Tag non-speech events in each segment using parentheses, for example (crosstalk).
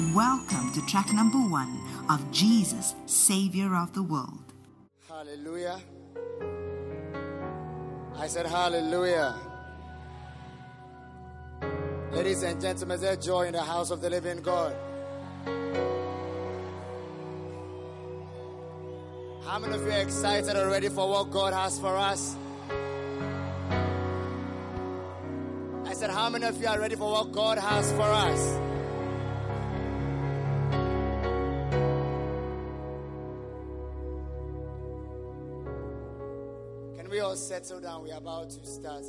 Welcome to track number one of Jesus, Savior of the World. Hallelujah. I said, Hallelujah. Ladies and gentlemen, there's joy in the house of the living God. How many of you are excited already for what God has for us? I said, How many of you are ready for what God has for us? All settle down? We're about to start.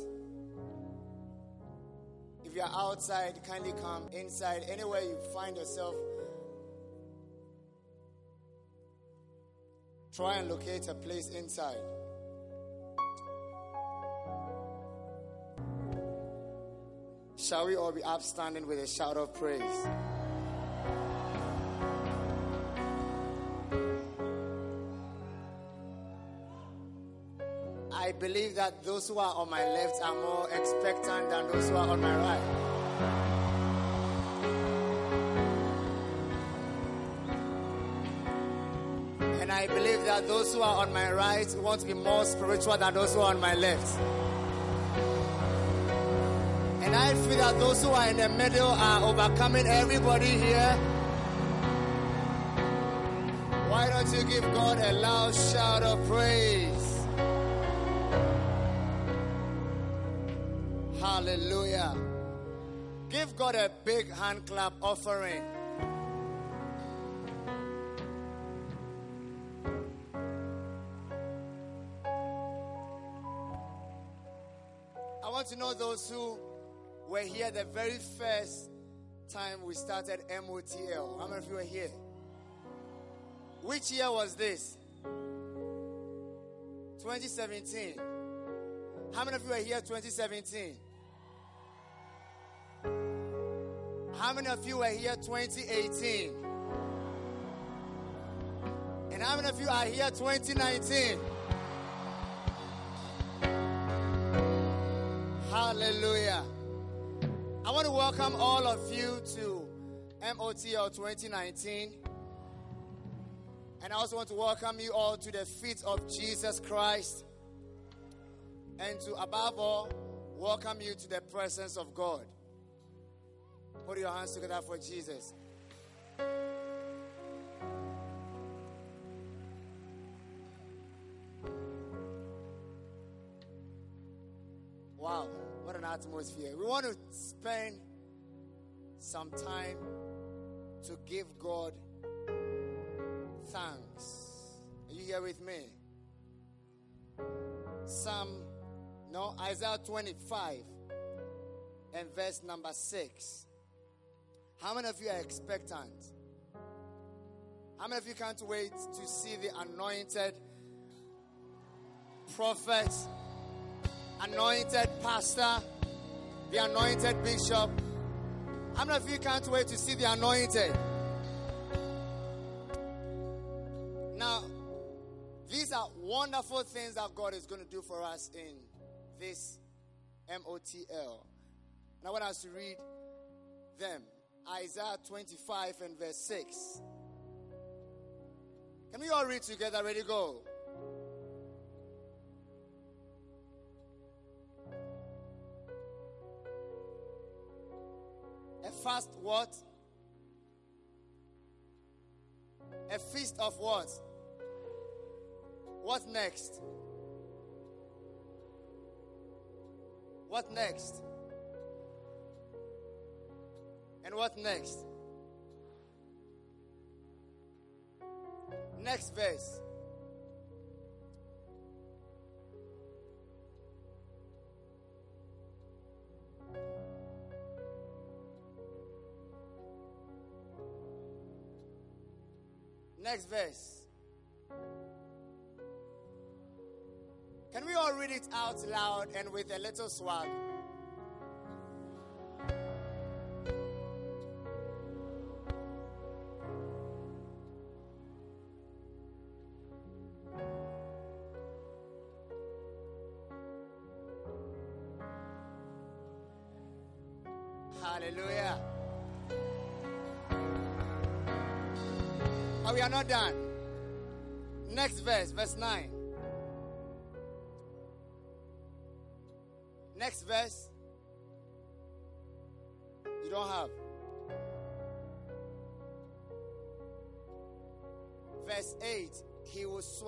If you're outside, kindly come inside. Anywhere you find yourself, try and locate a place inside. Shall we all be upstanding with a shout of praise? Believe that those who are on my left are more expectant than those who are on my right. And I believe that those who are on my right want to be more spiritual than those who are on my left. And I feel that those who are in the middle are overcoming everybody here. Why don't you give God a loud shout of praise? Hallelujah. Give God a big hand clap offering. I want to know those who were here the very first time we started MOTL. How many of you were here? Which year was this? 2017. How many of you were here 2017? How many of you were here 2018? And how many of you are here 2019? Hallelujah. I want to welcome all of you to MOTL 2019. And I also want to welcome you all to the feet of Jesus Christ. And to, above all, welcome you to the presence of God. Put your hands together for Jesus. Wow, what an atmosphere. We want to spend some time to give God thanks. Are you here with me? Psalm, no, Isaiah 25 and verse number 6. How many of you are expectant? How many of you can't wait to see the anointed prophet, anointed pastor, the anointed bishop? How many of you can't wait to see the anointed? Now, these are wonderful things that God is going to do for us in this MOTL. And I want us to read them. Isaiah 25 and verse 6. Can we all read together? Ready, go. A fast what? A feast of what? What next? What next? And what next? Next verse. Next verse. Can we all read it out loud and with a little swag?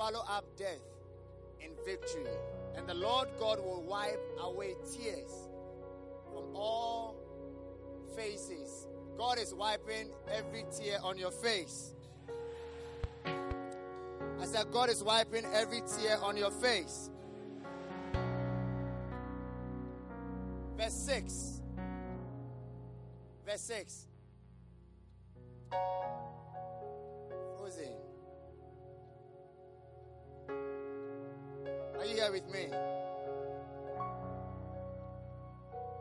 Swallow up death in victory, and the Lord God will wipe away tears from all faces. God is wiping every tear on your face. I said, God is wiping every tear on your face. Verse 6. Verse 6. With me?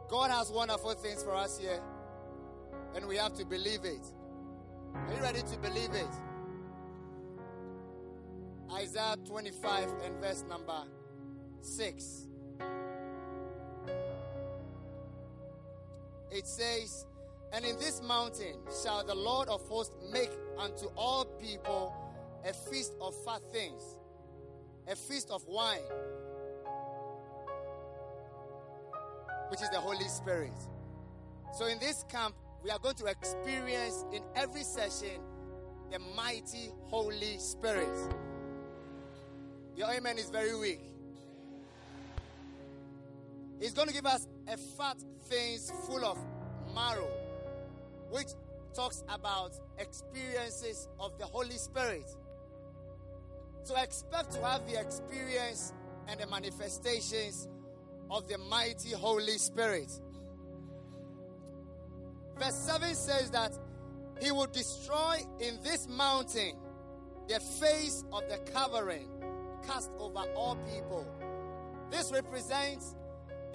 God has wonderful things for us here, and we have to believe it. Are you ready to believe it? Isaiah 25 and verse number 6. It says, And in this mountain shall the Lord of hosts make unto all people a feast of fat things, a feast of wine, which is the Holy Spirit. So in this camp, we are going to experience in every session the mighty Holy Spirit. Your amen is very weak. He's going to give us a fat things full of marrow, which talks about experiences of the Holy Spirit. So expect to have the experience and the manifestations of the mighty Holy Spirit. Verse 7 says that he will destroy in this mountain the face of the covering cast over all people. This represents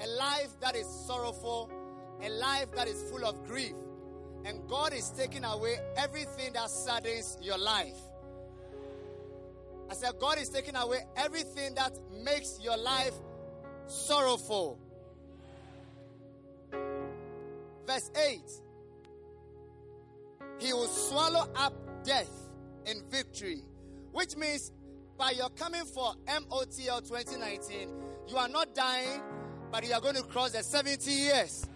a life that is sorrowful, a life that is full of grief. And God is taking away everything that saddens your life. I said, God is taking away everything that makes your life sorrowful. Verse 8 He will swallow up death in victory, which means by your coming for MOTL 2019, you are not dying, but you are going to cross the 70 years.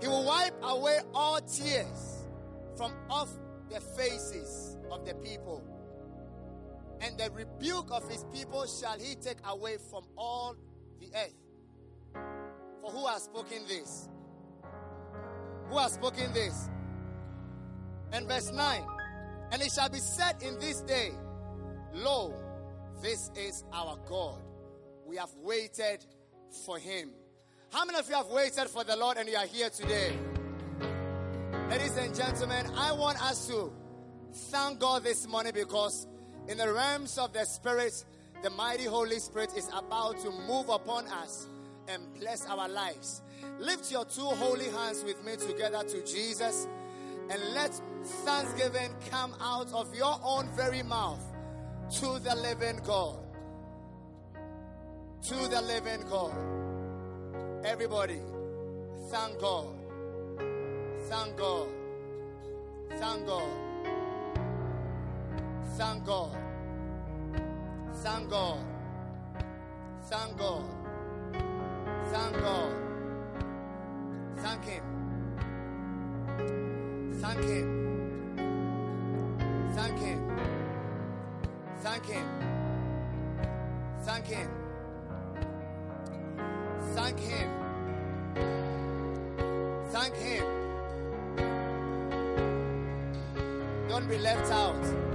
He will wipe away all tears from off the faces of the people. And the rebuke of his people shall he take away from all the earth. For who has spoken this? Who has spoken this? And verse 9 And it shall be said in this day, Lo, this is our God. We have waited for him. How many of you have waited for the Lord and you are here today? Ladies and gentlemen, I want us to thank God this morning because in the realms of the Spirit, the mighty Holy Spirit is about to move upon us and bless our lives. Lift your two holy hands with me together to Jesus and let thanksgiving come out of your own very mouth to the living God. To the living God. Everybody, thank God. Thank God. Thank God. Thank God. Thank God. Thank God. Thank God. Thank Him. Thank Him. Thank Him. Thank Him. Thank Him. Thank Him. Thank Him. Don't be left out.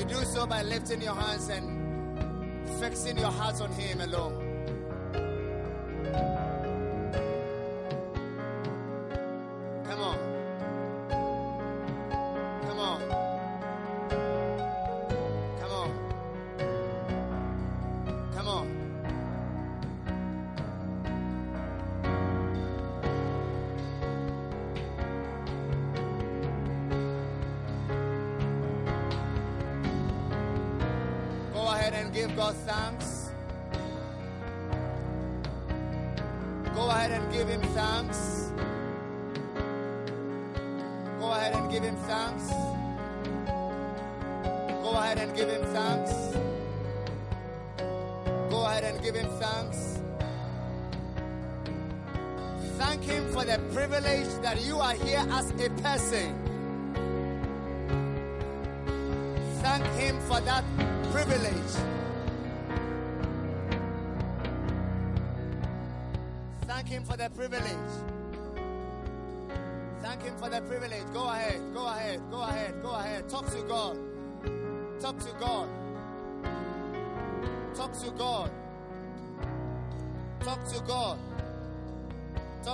You do so by lifting your hands and fixing your heart on Him alone.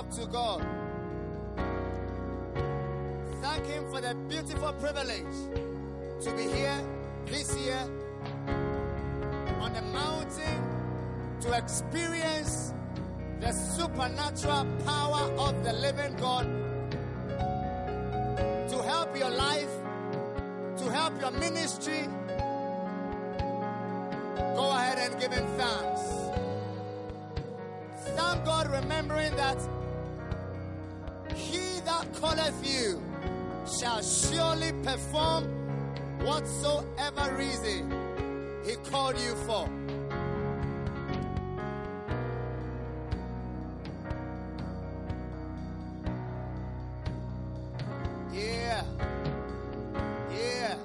up to God. Thank Him for the beautiful privilege to be here this year on the mountain to experience the supernatural power of the living God to help your life, to help your ministry. Go ahead and give Him thanks. Thank God remembering that he that calleth you shall surely perform whatsoever reason he called you for. Yeah. Yeah.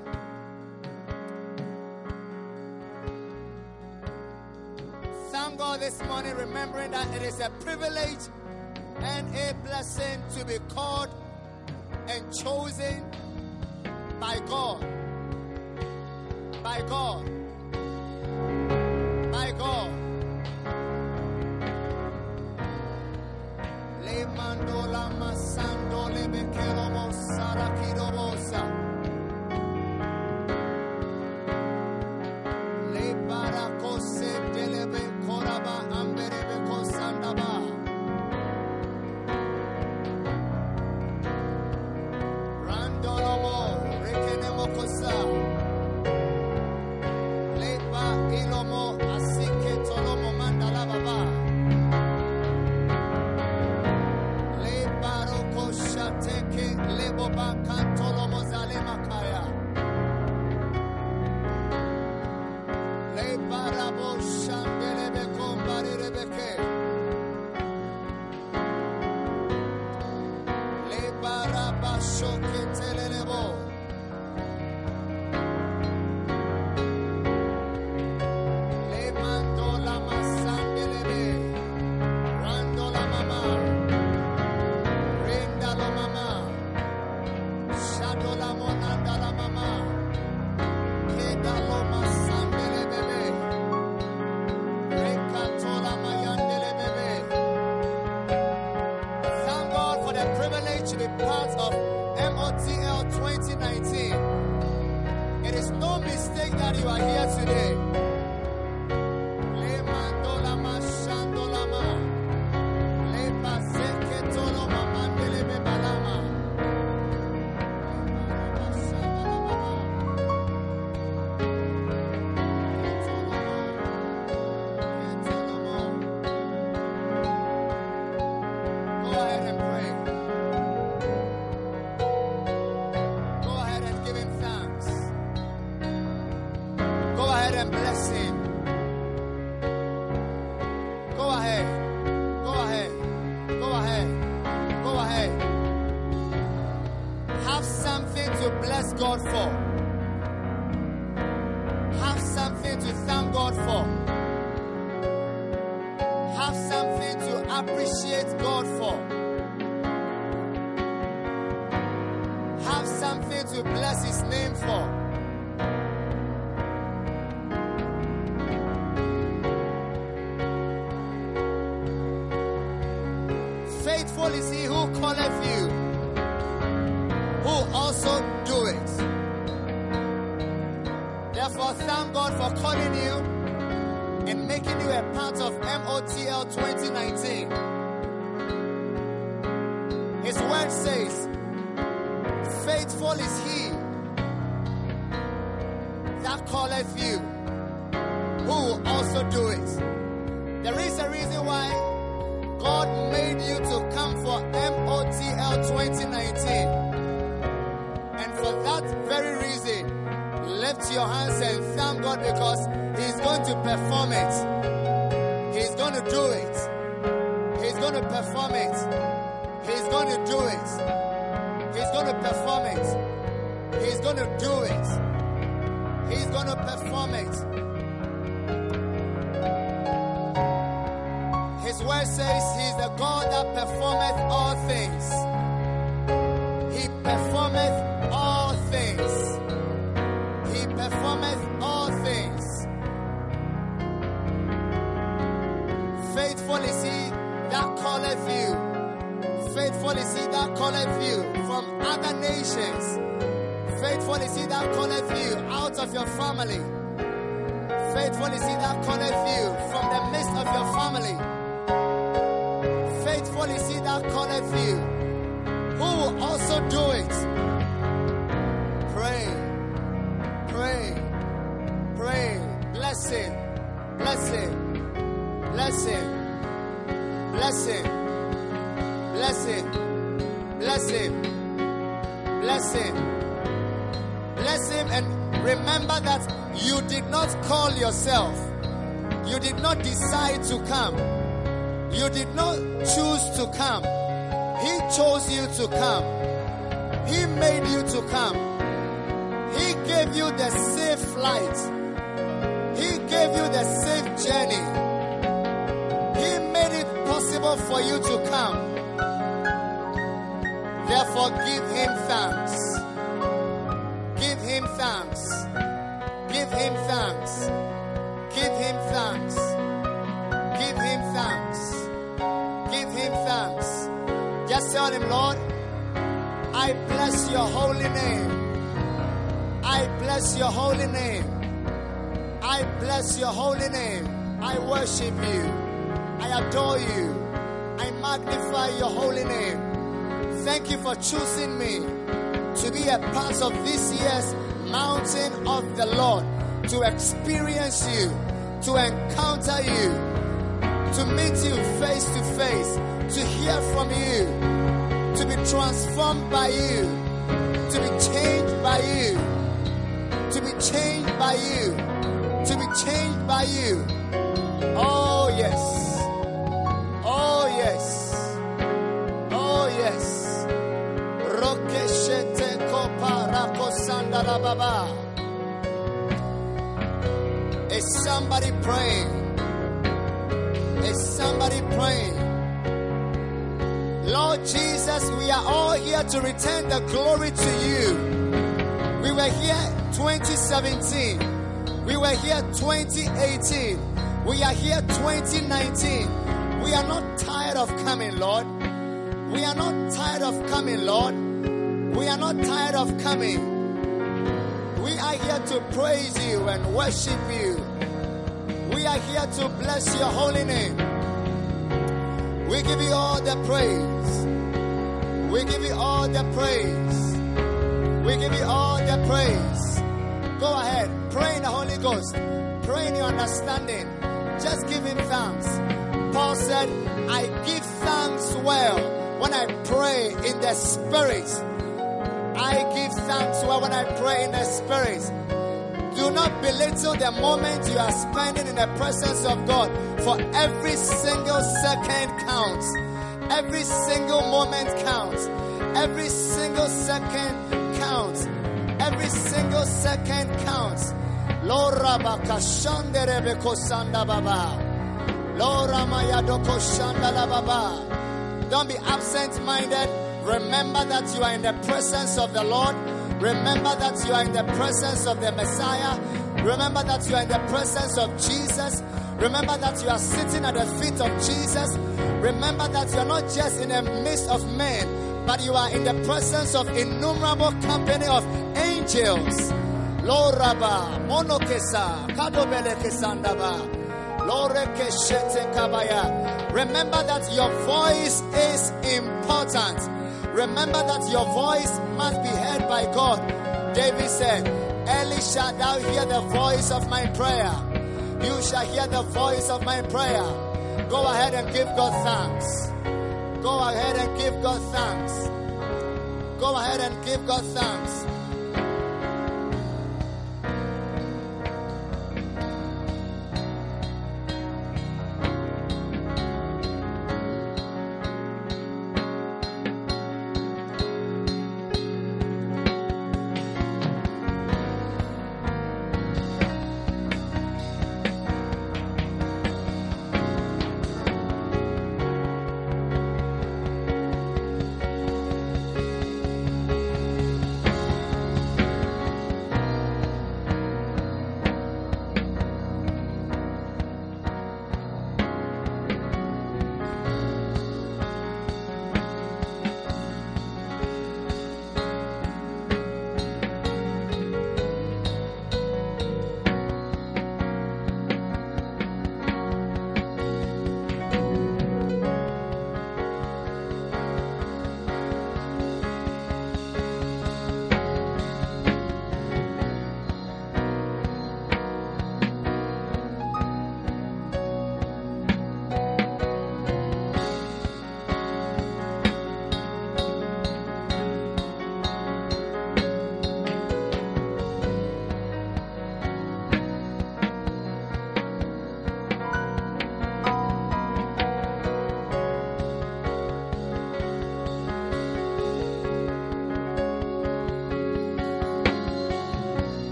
Thank God this morning, remembering that it is a privilege and a blessing to be called and chosen by God. By God. By God. Le mando la masando le. Of your family. Faithful is He that calleth you from the midst of your family. Faithful is He that calleth you, who will also do it. Pray, pray, pray. Bless Him, bless Him, bless Him, bless Him, not call yourself. You did not decide to come. You did not choose to come. He chose you to come. He made you to come. He gave you the safe flight. He gave you the safe journey. He made it possible for you to come. Therefore, give Him thanks. Your holy name. I worship you. I adore you. I magnify your holy name. Thank you for choosing me to be a part of this year's mountain of the Lord, to experience you, to encounter you, to meet you face to face, to hear from you, to be transformed by you, to be changed by you, to be changed by you, to be changed by you. Oh, yes. Oh, yes. Oh, yes. Rokeshete koparako sandala baba. Is somebody praying? Is somebody praying? Lord Jesus, we are all here to return the glory to you. We were here 2017. We were here 2018. We are here 2019. We are not tired of coming, Lord. We are not tired of coming, Lord. We are not tired of coming. We are here to praise you and worship you. We are here to bless your holy name. We give you all the praise. We give you all the praise. We give you all the praise. Go ahead, pray in the Holy Ghost. Pray in your understanding. Just give him thanks. Paul said, I give thanks well when I pray in the spirit. I give thanks well when I pray in the spirit. Do not belittle the moment you are spending in the presence of God, for every single second counts. Every single moment counts. Every single second counts. Every single second counts. Lora bakashandere bekosanda baba. Lora mayadoko shandala baba. Don't be absent minded. Remember that you are in the presence of the Lord. Remember that you are in the presence of the Messiah. Remember that you are in the presence of Jesus. Remember that you are sitting at the feet of Jesus. Remember that you are not just in the midst of men, but you are in the presence of innumerable company of angels. Loraba, monokesa, kadobele kesandaba. Remember that your voice is important. Remember that your voice must be heard by God. David said, Eli shall thou hear the voice of my prayer. You shall hear the voice of my prayer. Go ahead and give God thanks. Go ahead and give God thanks. Go ahead and give God thanks.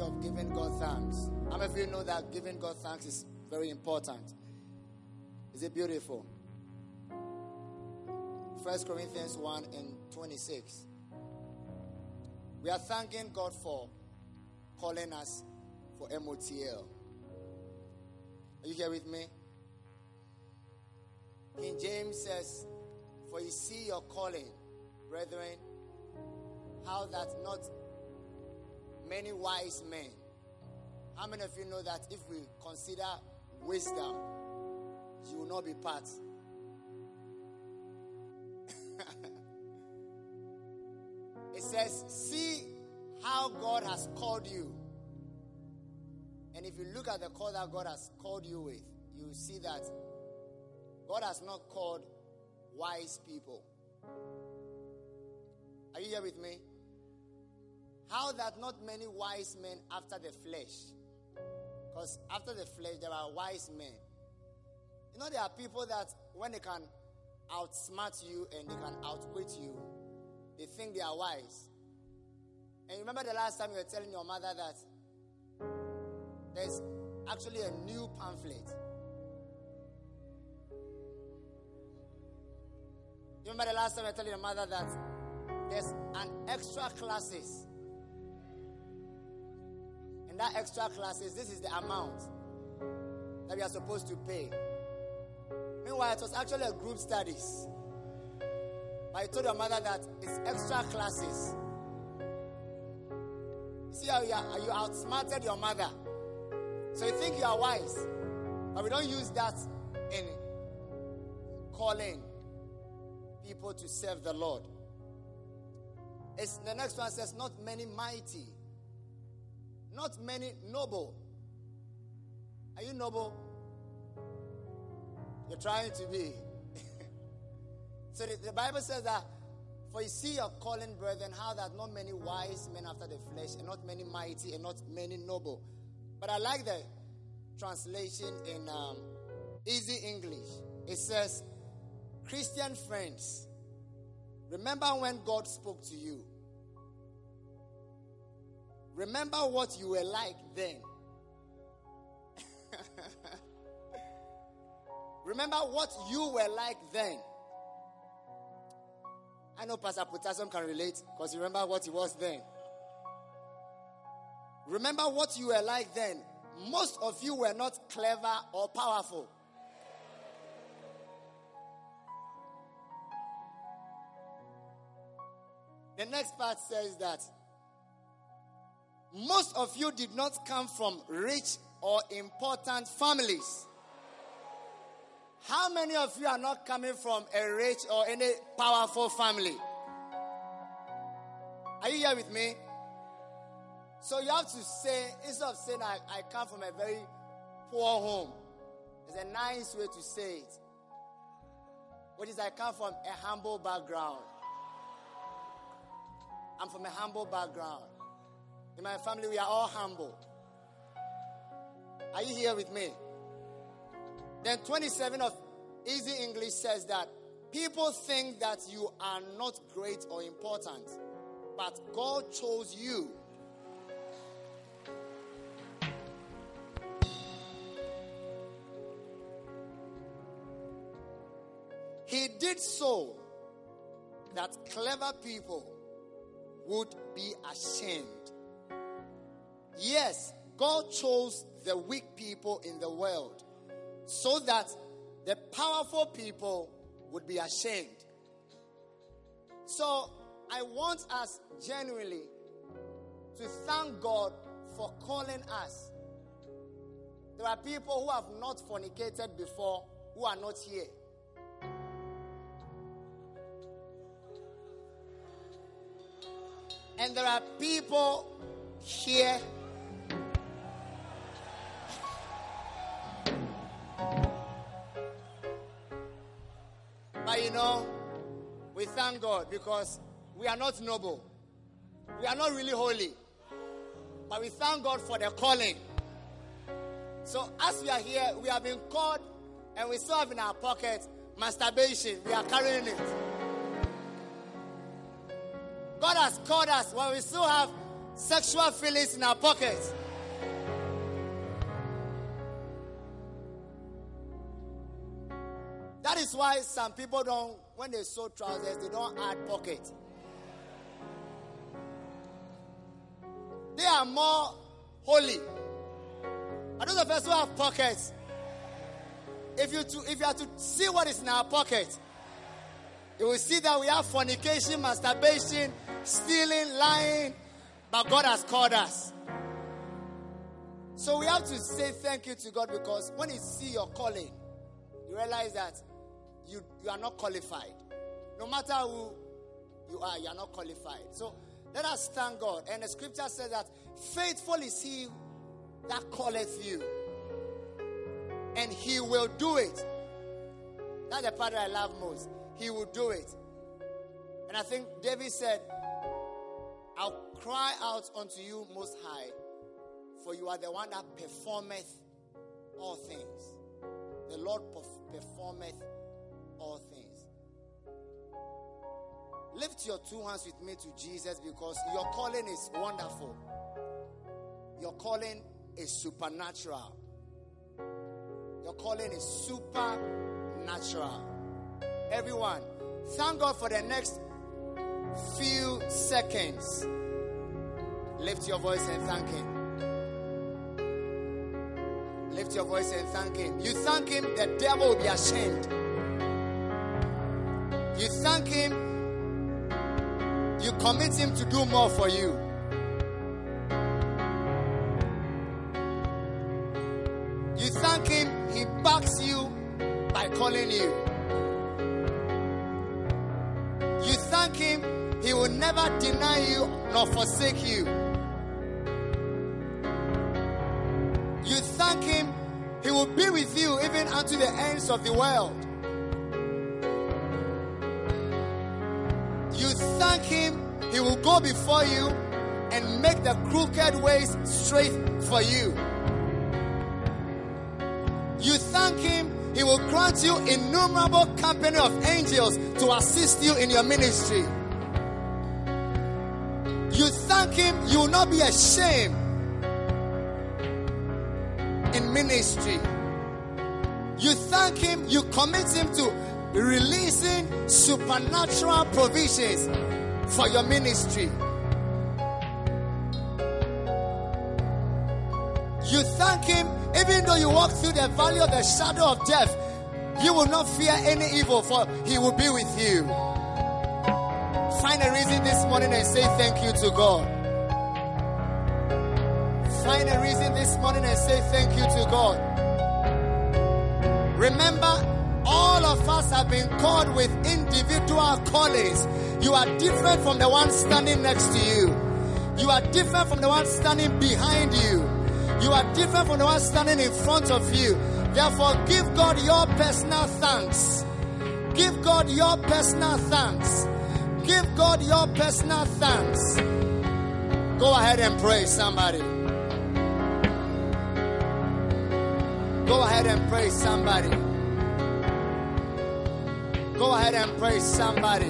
Of giving God thanks. How many of you know that giving God thanks is very important? Is it beautiful? First Corinthians 1 and 26. We are thanking God for calling us for MOTL. Are you here with me? King James says, For you see your calling, brethren, how that not many wise men. How many of you know that if we consider wisdom, you will not be part? (laughs) it says, See how God has called you. And if you look at the call that God has called you with, you see that God has not called wise people. Are you here with me? How that not many wise men after the flesh. Because after the flesh, there are wise men. You know, there are people that when they can outsmart you and they can outwit you, they think they are wise. And remember the last time you were telling your mother that there's actually a new pamphlet. You remember the last time I told your mother that there's an extra classes. That extra classes, this is the amount that we are supposed to pay. Meanwhile, it was actually a group studies. But I told your mother that it's extra classes. See how you, are, you outsmarted your mother. So you think you are wise. But we don't use that in calling people to serve the Lord. It's, the next one says, Not many mighty, not many noble. Are you noble? You're trying to be. (laughs) so the, the Bible says that, For you see your calling, brethren, how that not many wise men after the flesh, and not many mighty, and not many noble. But I like the translation in um, Easy English. It says, Christian friends, remember when God spoke to you. Remember what you were like then. (laughs) Remember what you were like then. I know Pastor Potassium can relate because you remember what he was then. Remember what you were like then. Most of you were not clever or powerful. The next part says that most of you did not come from rich or important families. How many of you are not coming from a rich or any powerful family? Are you here with me? So you have to say, instead of saying I, I come from a very poor home, it's a nice way to say it. What is I come from a humble background. I'm from a humble background. In my family, we are all humble. Are you here with me? Then 27 of Easy English says that people think that you are not great or important, but God chose you. He did so that clever people would be ashamed. Yes, God chose the weak people in the world so that the powerful people would be ashamed. So I want us genuinely to thank God for calling us. There are people who have not fornicated before who are not here. And there are people here know, we thank God because we are not noble. We are not really holy. But we thank God for the calling. So as we are here, we have been called and we still have in our pocket masturbation. We are carrying it. God has called us while we still have sexual feelings in our pockets. That is why some people don't, when they sew trousers, they don't add pockets. They are more holy. Are those of us who have pockets? If you to, if you are to see what is in our pocket, you will see that we have fornication, masturbation, stealing, lying, but God has called us. So we have to say thank you to God because when you see your calling, you realize that you, you are not qualified. No matter who you are, you are not qualified. So let us thank God. And the scripture says that faithful is he that calleth you, and he will do it. That's the part that I love most. He will do it. And I think David said, I'll cry out unto you, Most High, for you are the one that performeth all things. The Lord performeth all things. Lift your two hands with me to Jesus because your calling is wonderful. Your calling is supernatural. Your calling is supernatural. Everyone, thank God for the next few seconds. Lift your voice and thank Him. Lift your voice and thank Him. You thank Him, the devil will be ashamed. You thank Him, you commit Him to do more for you. You thank Him, He backs you by calling you. You thank Him, He will never deny you nor forsake you. You thank Him, He will be with you even unto the ends of the world. Will go before you and make the crooked ways straight for you. You thank Him, He will grant you innumerable company of angels to assist you in your ministry. You thank Him, you will not be ashamed in ministry. You thank Him, you commit Him to releasing supernatural provisions for your ministry. You thank Him, even though you walk through the valley of the shadow of death, you will not fear any evil, for He will be with you. Find a reason this morning and say thank you to God. Find a reason this morning and say thank you to God. Remember, all of us have been called with individual callings. You are different from the one standing next to you. You are different from the one standing behind you. You are different from the one standing in front of you. Therefore, give God your personal thanks. Give God your personal thanks. Give God your personal thanks. Go ahead and pray, somebody. Go ahead and pray, somebody. Go ahead and pray, somebody.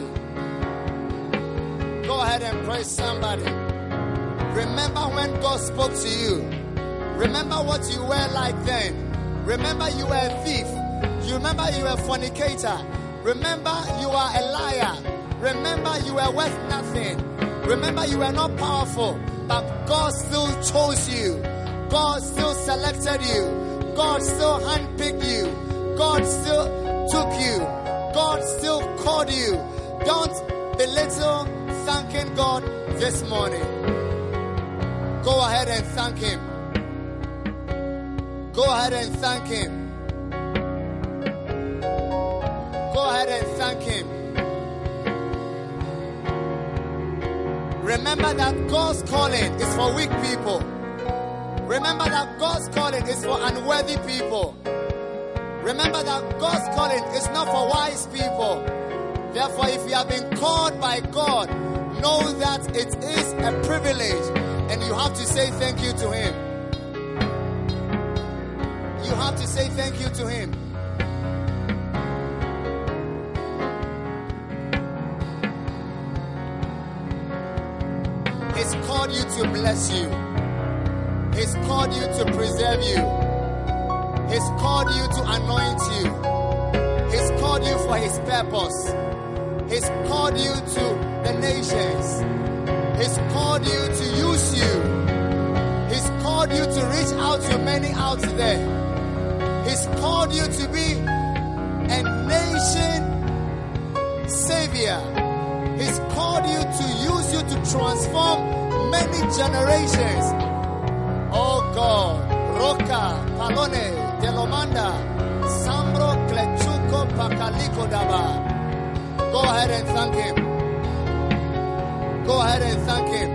Go ahead and pray, somebody. Remember when God spoke to you. Remember what you were like then. Remember you were a thief. You remember you were a fornicator. Remember you are a liar. Remember you were worth nothing. Remember you were not powerful. But God still chose you. God still selected you. God still handpicked you. God still took you. God still called you. Don't belittle thanking God this morning. Go ahead and thank Him. Go ahead and thank Him. Go ahead and thank Him. Remember that God's calling is for weak people. Remember that God's calling is for unworthy people. Remember that God's calling is not for wise people. Therefore, if you have been called by God, know that it is a privilege and you have to say thank you to Him. You have to say thank you to Him. He's called you to bless you. He's called you to preserve you. He's called you to anoint you. He's called you for his purpose. He's called you to the nations. He's called you to use you. He's called you to reach out to many out there. He's called you to be a nation savior. He's called you to use you to transform many generations. Oh God, Roca, Palone, Delomanda, Sambro, Klechuko, Pakaliko Daba. Go ahead and thank him. Go ahead and thank him.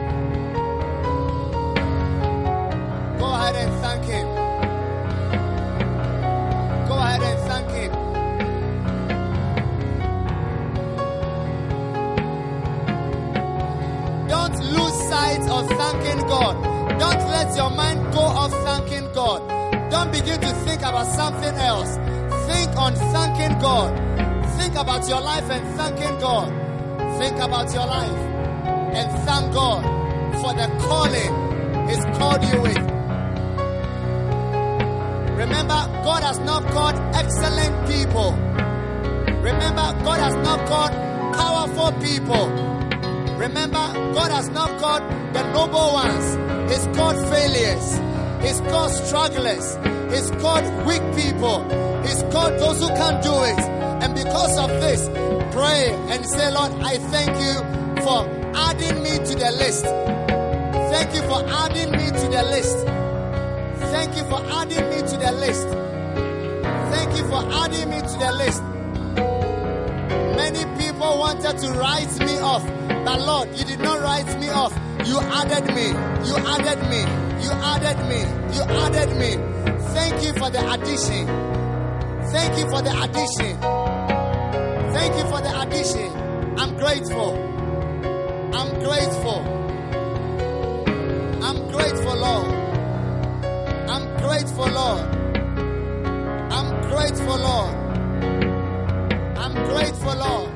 Go ahead and thank him. Go ahead and thank him. Don't lose sight of thanking God. Don't let your mind go off thanking God. Begin to think about something else. Think on thanking God. Think about your life and thanking God. Think about your life and thank God for the calling He's called you with. Remember, God has not called excellent people. Remember, God has not called powerful people. Remember, God has not called the noble ones. He's called failures. He's called strugglers. He's called weak people. He's called those who can't do it. And because of this, pray and say, Lord, I thank you for adding me to the list. Thank you for adding me to the list. Thank you for adding me to the list. Thank you for adding me to the list. Many people wanted to write me off, but Lord, you did not write me off. You added me. You added me. You added me. You added me. Thank you for the addition. Thank you for the addition. Thank you for the addition. I'm grateful. I'm grateful. I'm grateful, Lord. I'm grateful, Lord. I'm grateful, Lord. I'm grateful, Lord.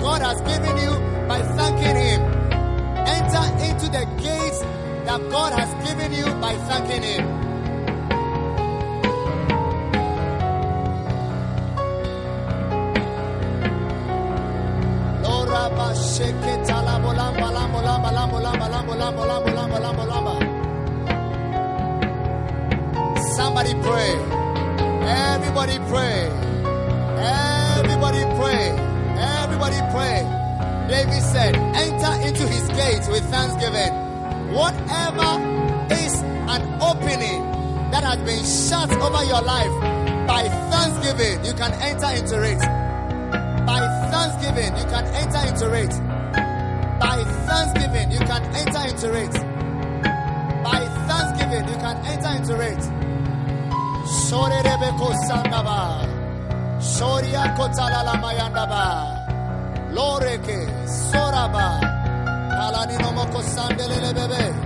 God has given you by thanking Him. Enter into the gates that God has given you by thanking Him. Somebody pray. Everybody pray. Everybody pray. Everybody pray. David said, enter into his gates with thanksgiving. Whatever is an opening that has been shut over your life, by thanksgiving, you can enter into it. By thanksgiving, you can enter into it. By thanksgiving, you can enter into it. By thanksgiving, you can enter into it. Shorerebeko sandaba. Shoria kotalala mayandaba. Loreke soraba. Kalanino moko sandelele bebe.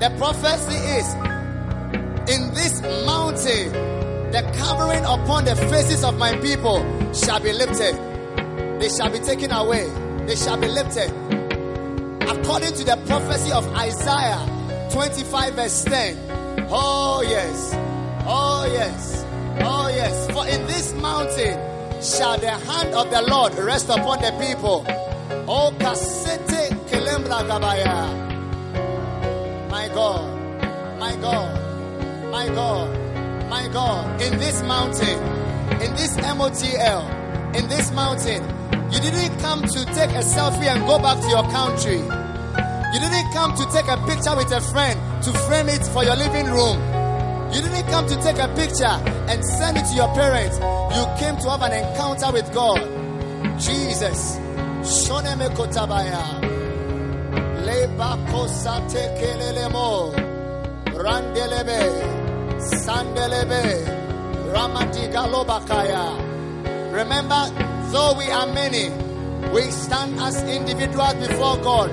The prophecy is in this mountain, the covering upon the faces of my people shall be lifted. They shall be taken away. They shall be lifted. According to the prophecy of Isaiah 25, verse 10. Oh, yes. Oh, yes. Oh, yes. For in this mountain shall the hand of the Lord rest upon the people. Oh, kasete kelembra gabaya. God, my God. In this mountain, in this MOTL, in this mountain, you didn't come to take a selfie and go back to your country. You didn't come to take a picture with a friend to frame it for your living room. You didn't come to take a picture and send it to your parents. You came to have an encounter with God. Jesus. Shoneme kotabaya. Leba kosate kelelemo. Randelebe. Sandelebe. Ramadigalobakaya. Remember, though we are many, we stand as individuals before God.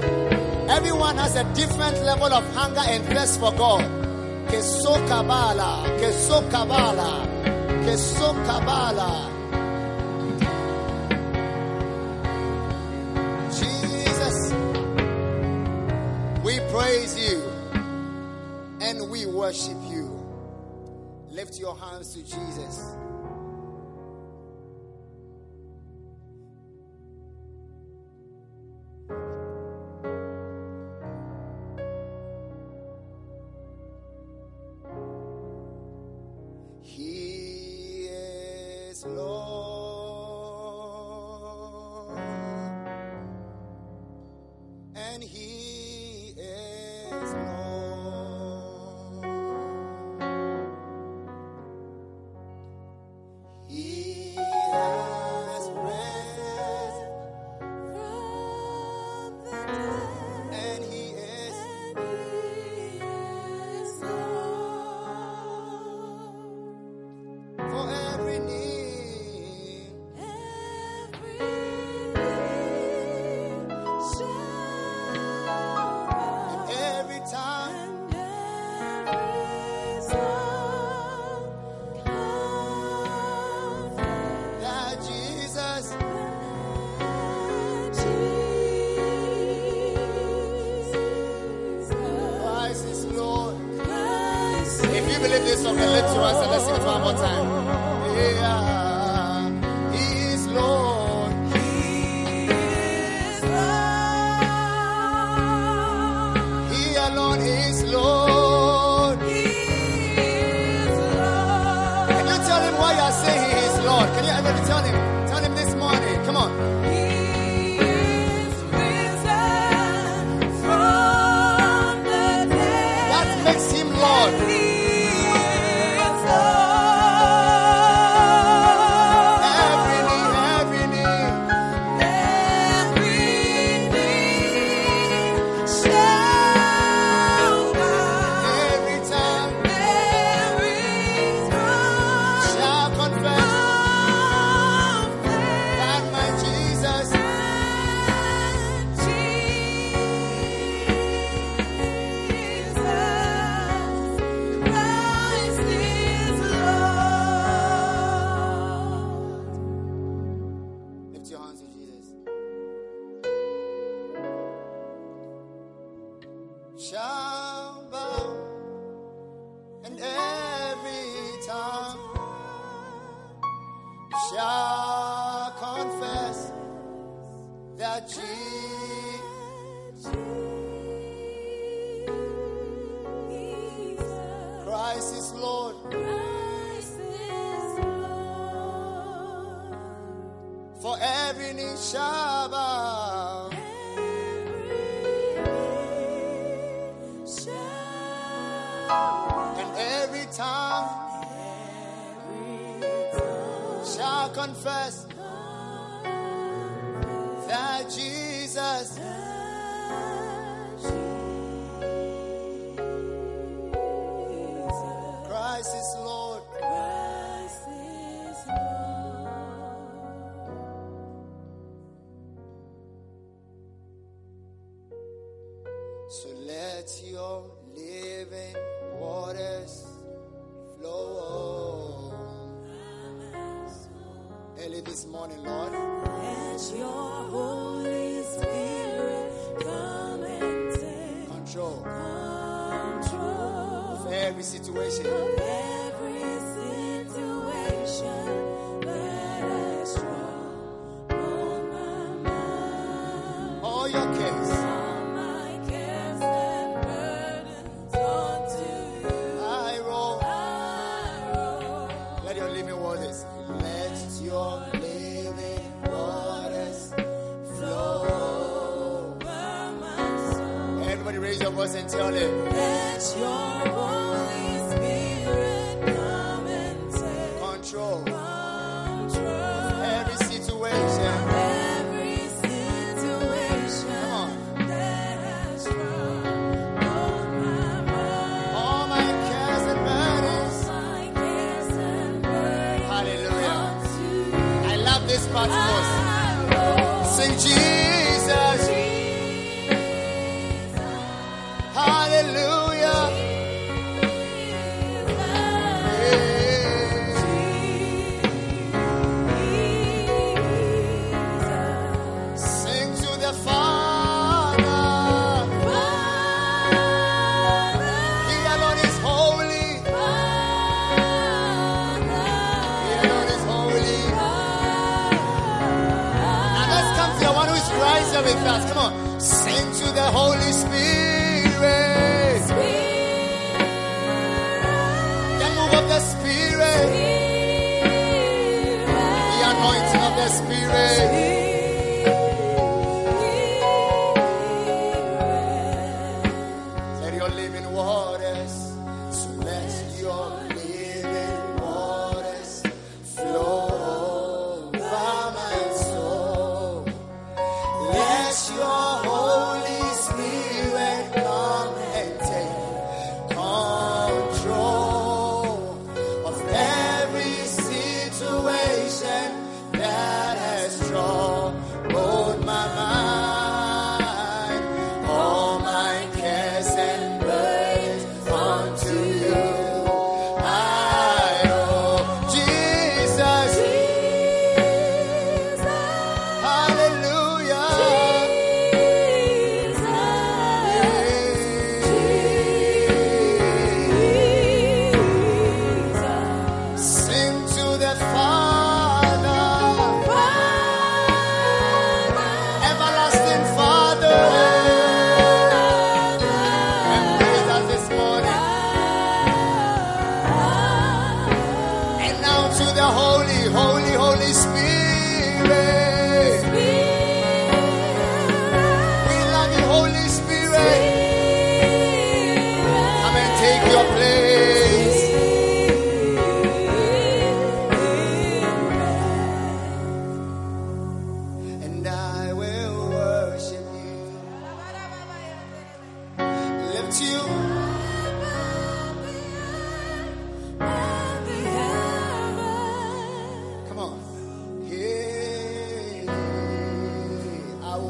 Everyone has a different level of hunger and thirst for God. Keso kabala, keso hands to Jesus.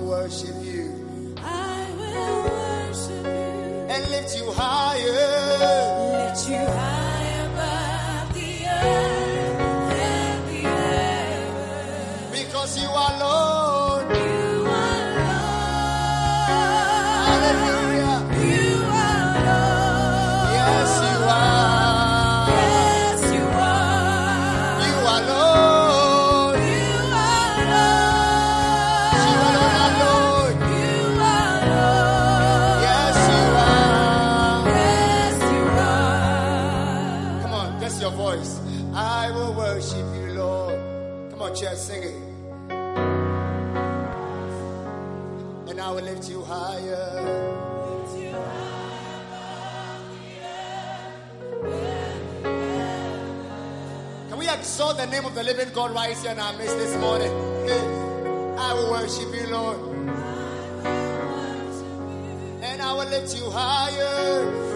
worship you. I will worship you. And lift you higher. The living God right here in our midst this morning? I will worship you, Lord. And I will lift you higher.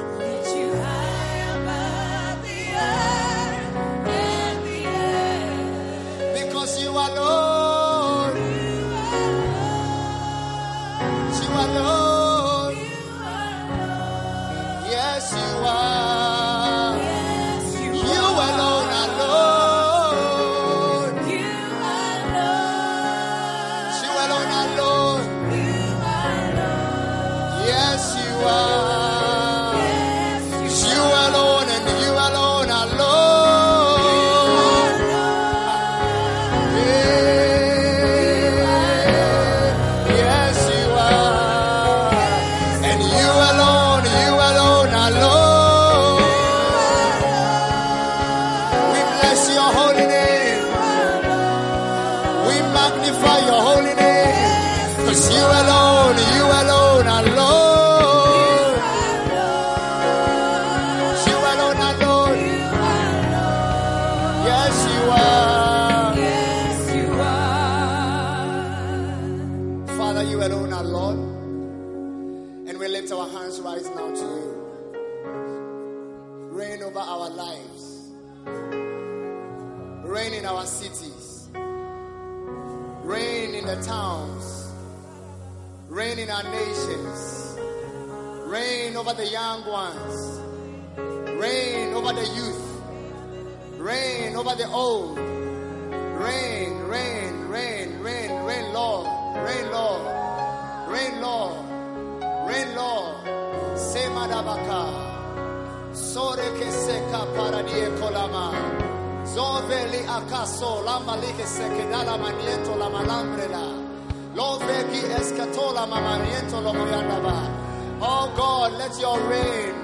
Oh God, let your reign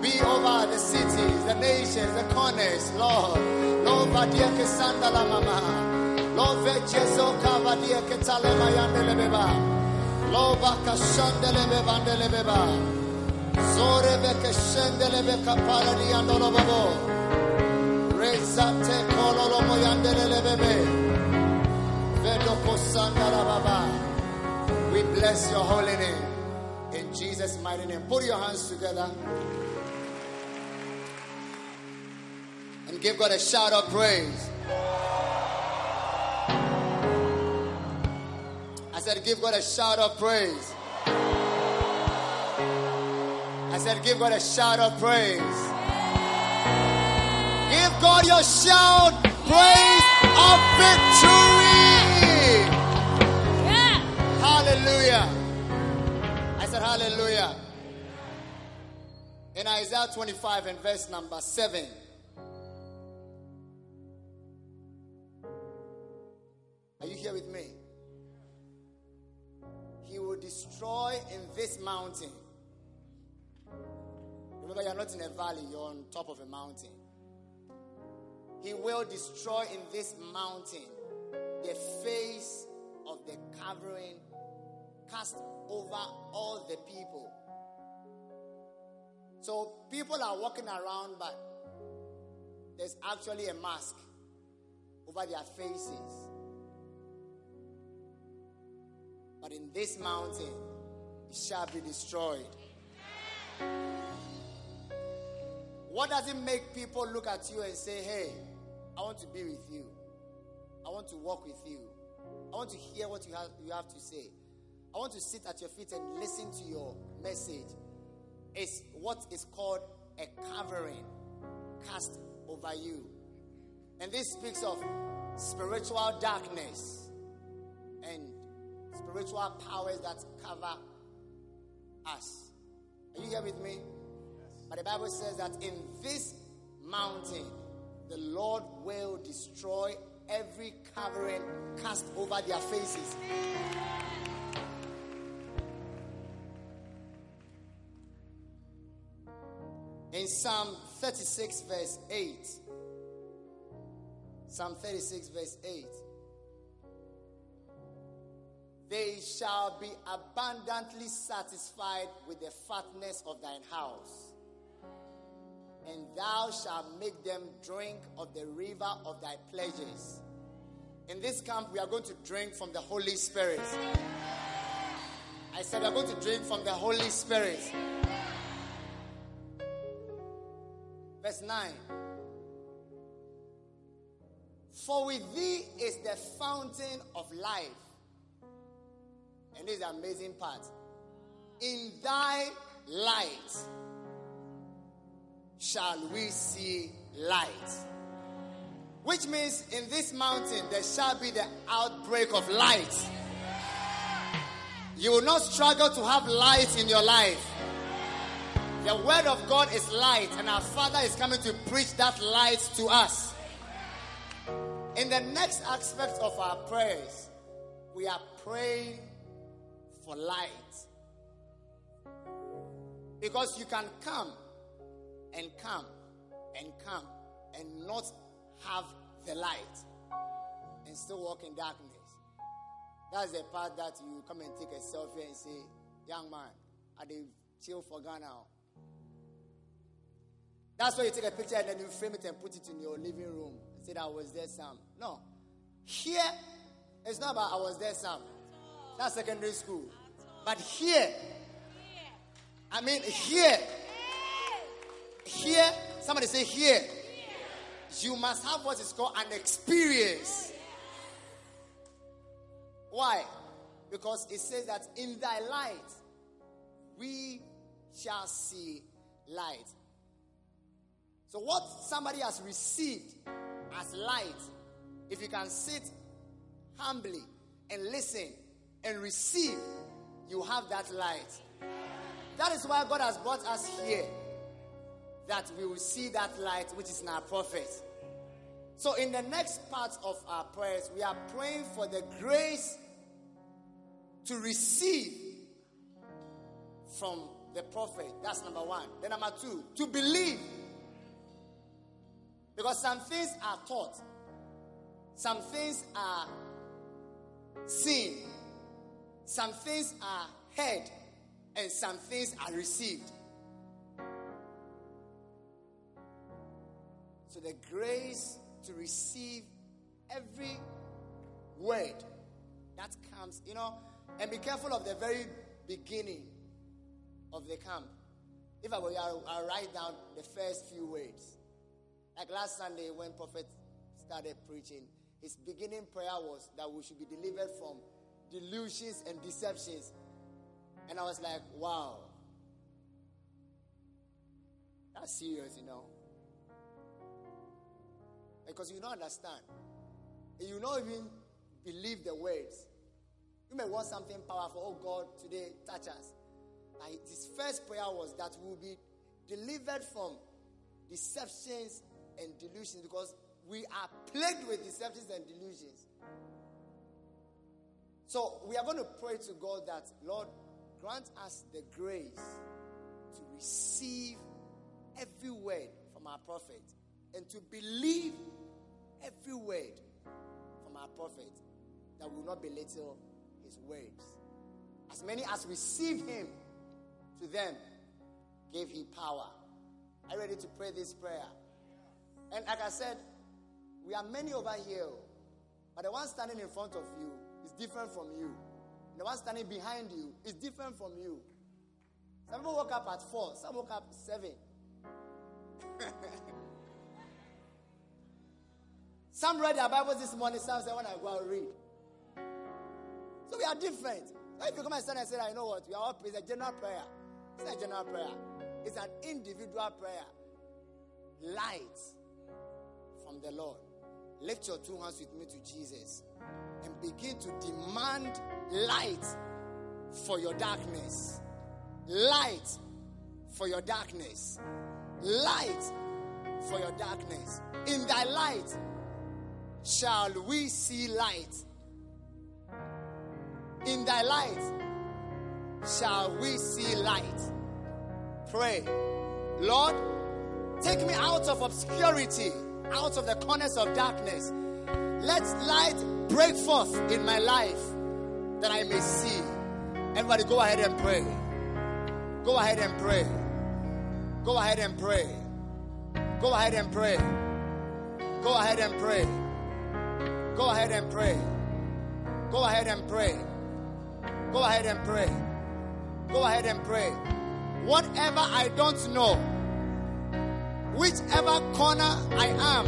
be over the cities, the nations, the corners, Lord. Lord, vadia que sanda la mama. Lord, vejezo cavadia que tale mayandele beba. Lord, baka shandele bebandele beba. Zore beke shendele beka andolo babo. Rezate kololo moyandele bebe. Vedo kosanda baba. We bless your holy name. In Jesus' mighty name. Put your hands together. And give God a shout of praise. I said, give God a shout of praise. I said, give God a shout of praise. God your shout, praise of victory. Yeah. Hallelujah. I said, Hallelujah. In Isaiah 25 and verse number 7. Are you here with me? He will destroy in this mountain. Remember, you're not in a valley, you're on top of a mountain. He will destroy in this mountain the face of the covering cast over all the people. So people are walking around, but there's actually a mask over their faces. But in this mountain, it shall be destroyed. What does it make people look at you and say, hey, I want to be with you? I want to walk with you. I want to hear what you have, you have to say. I want to sit at your feet and listen to your message. It's what is called a covering cast over you. And this speaks of spiritual darkness and spiritual powers that cover us. Are you here with me? But the Bible says that in this mountain, the Lord will destroy every covering cast over their faces. In Psalm 36, verse 8, Psalm 36, verse 8, they shall be abundantly satisfied with the fatness of thine house and thou shalt make them drink of the river of thy pleasures. In this camp, we are going to drink from the Holy Spirit. I said, we are going to drink from the Holy Spirit. Verse 9. For with thee is the fountain of life. And this is the amazing part. In thy light shall we see light. Which means in this mountain there shall be the outbreak of light. You will not struggle to have light in your life. The word of God is light, and our Father is coming to preach that light to us. In the next aspect of our prayers, we are praying for light. Because you can come and come and come and not have the light and still walk in darkness. That's the part that you come and take a selfie and say, Young man, are they chill for Ghana? That's why you take a picture and then you frame it and put it in your living room and say that I was there, Sam. No. Here, it's not about I was there, Sam. That's secondary school. But here, I mean, here, here, somebody say here, you must have what is called an experience. Why? Because it says that in thy light we shall see light. So, what somebody has received as light, if you can sit humbly and listen and receive, you have that light. That is why God has brought us here, that we will see that light which is in our prophet. So, in the next part of our prayers, we are praying for the grace to receive from the prophet. That's number one. Then, number two, to believe. Because some things are taught, some things are seen, some things are heard, and some things are received. So, the grace to receive every word that comes, you know, and be careful of the very beginning of the camp. If I were you, I'll write down the first few words. Like last Sunday when Prophet started preaching, his beginning prayer was that we should be delivered from delusions and deceptions. And I was like, wow. That's serious, you know. Because you don't understand. And you don't even believe the words. You may want something powerful. Oh God, today touch us. And his first prayer was that we will be delivered from deceptions and delusions because we are plagued with deceptions and delusions. So we are going to pray to God that, Lord, grant us the grace to receive every word from our prophet and to believe every word from our prophet that will not belittle his words. As many as received him, to them gave he power. Are you ready to pray this prayer? And like I said, we are many over here, oh, but the one standing in front of you is different from you. The one standing behind you is different from you. Some people woke up at four, some woke up seven. (laughs) some read their Bibles this morning, some said, when I go out read. So we are different. If you come and stand and say, I know what, we are all it's a general prayer. It's not a general prayer. It's an individual prayer. Light from the Lord. Lift your two hands with me to Jesus and begin to demand light for your darkness. Light for your darkness. Light for your darkness. In thy light shall we see light. In thy light shall we see light. Pray, Lord, take me out of obscurity, out of the corners of darkness. Let light break forth in my life that I may see. Everybody, go ahead and pray. Go ahead and pray. Go ahead and pray. Go ahead and pray. Go ahead and pray. Go ahead and pray. Go ahead and pray. Go ahead and pray. Go ahead and pray. Whatever I don't know, whichever corner I am,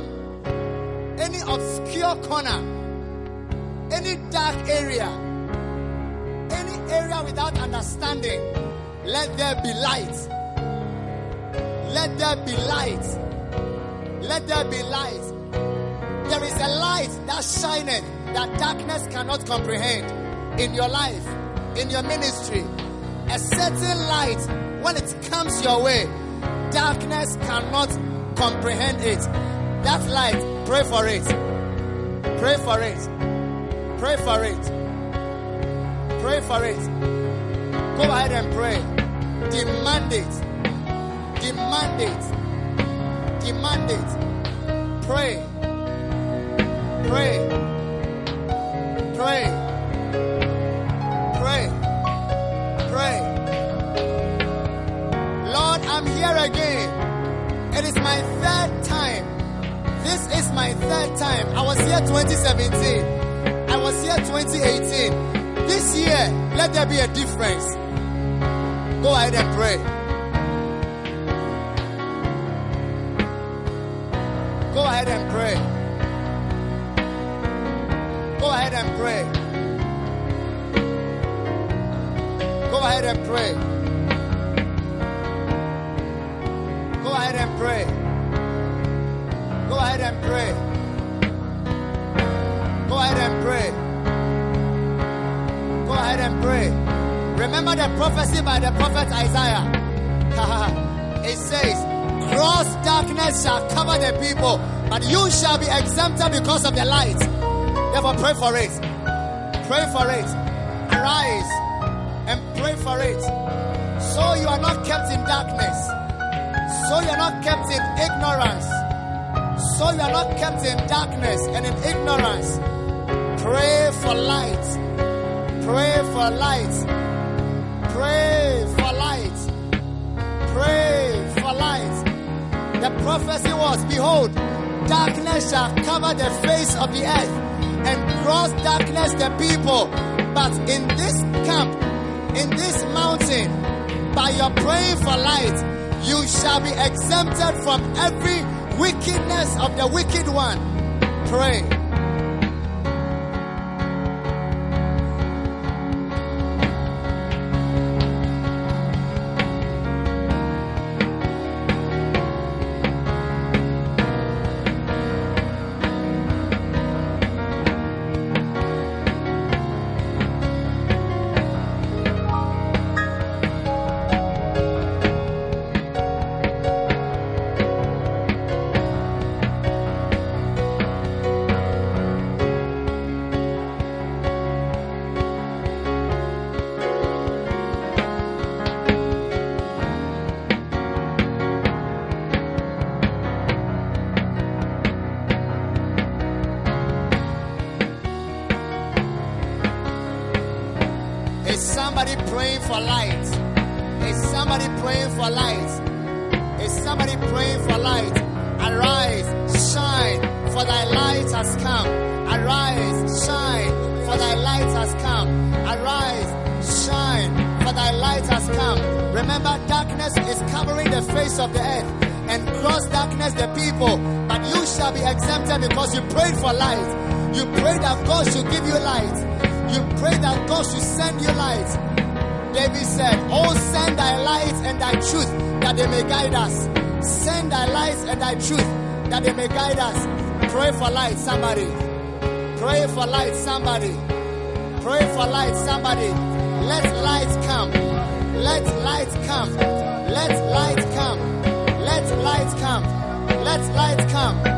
any obscure corner, any dark area, any area without understanding, let there be light. Let there be light. Let there be light. There is a light that shineth that darkness cannot comprehend in your life, in your ministry. A certain light, when it comes your way, darkness cannot comprehend it. That light, pray for it. Pray for it. Pray for it. Pray for it. Go ahead and pray. Demand it. Demand it. Demand it. Pray. Pray. Pray. Pray. Pray. Lord, I'm here again. It is my third time. This is my third time. I was here 2017. I was here 2018. This year, let there be a difference. Go ahead and pray. Go ahead and pray. Go ahead and pray. Go ahead and pray. Go ahead and pray. Go ahead and pray. Go ahead and pray. Go ahead and pray. Remember the prophecy by the prophet Isaiah. (laughs) it says, Gross darkness shall cover the people, but you shall be exempted because of the light. Therefore, pray for it. Pray for it. Arise and pray for it. So you are not kept in darkness. So you are not kept in ignorance. So you are not kept in darkness and in ignorance. Pray for light. Pray for light. Pray for light. Pray for light. The prophecy was, Behold, darkness shall cover the face of the earth, and gross darkness the people. But in this camp, in this mountain, by your praying for light, you shall be exempted from every wickedness of the wicked one. Pray. Light, somebody. Pray for light, somebody. Pray for light, somebody. Let light come. Let light come. Let light come. Let light come. Let light come.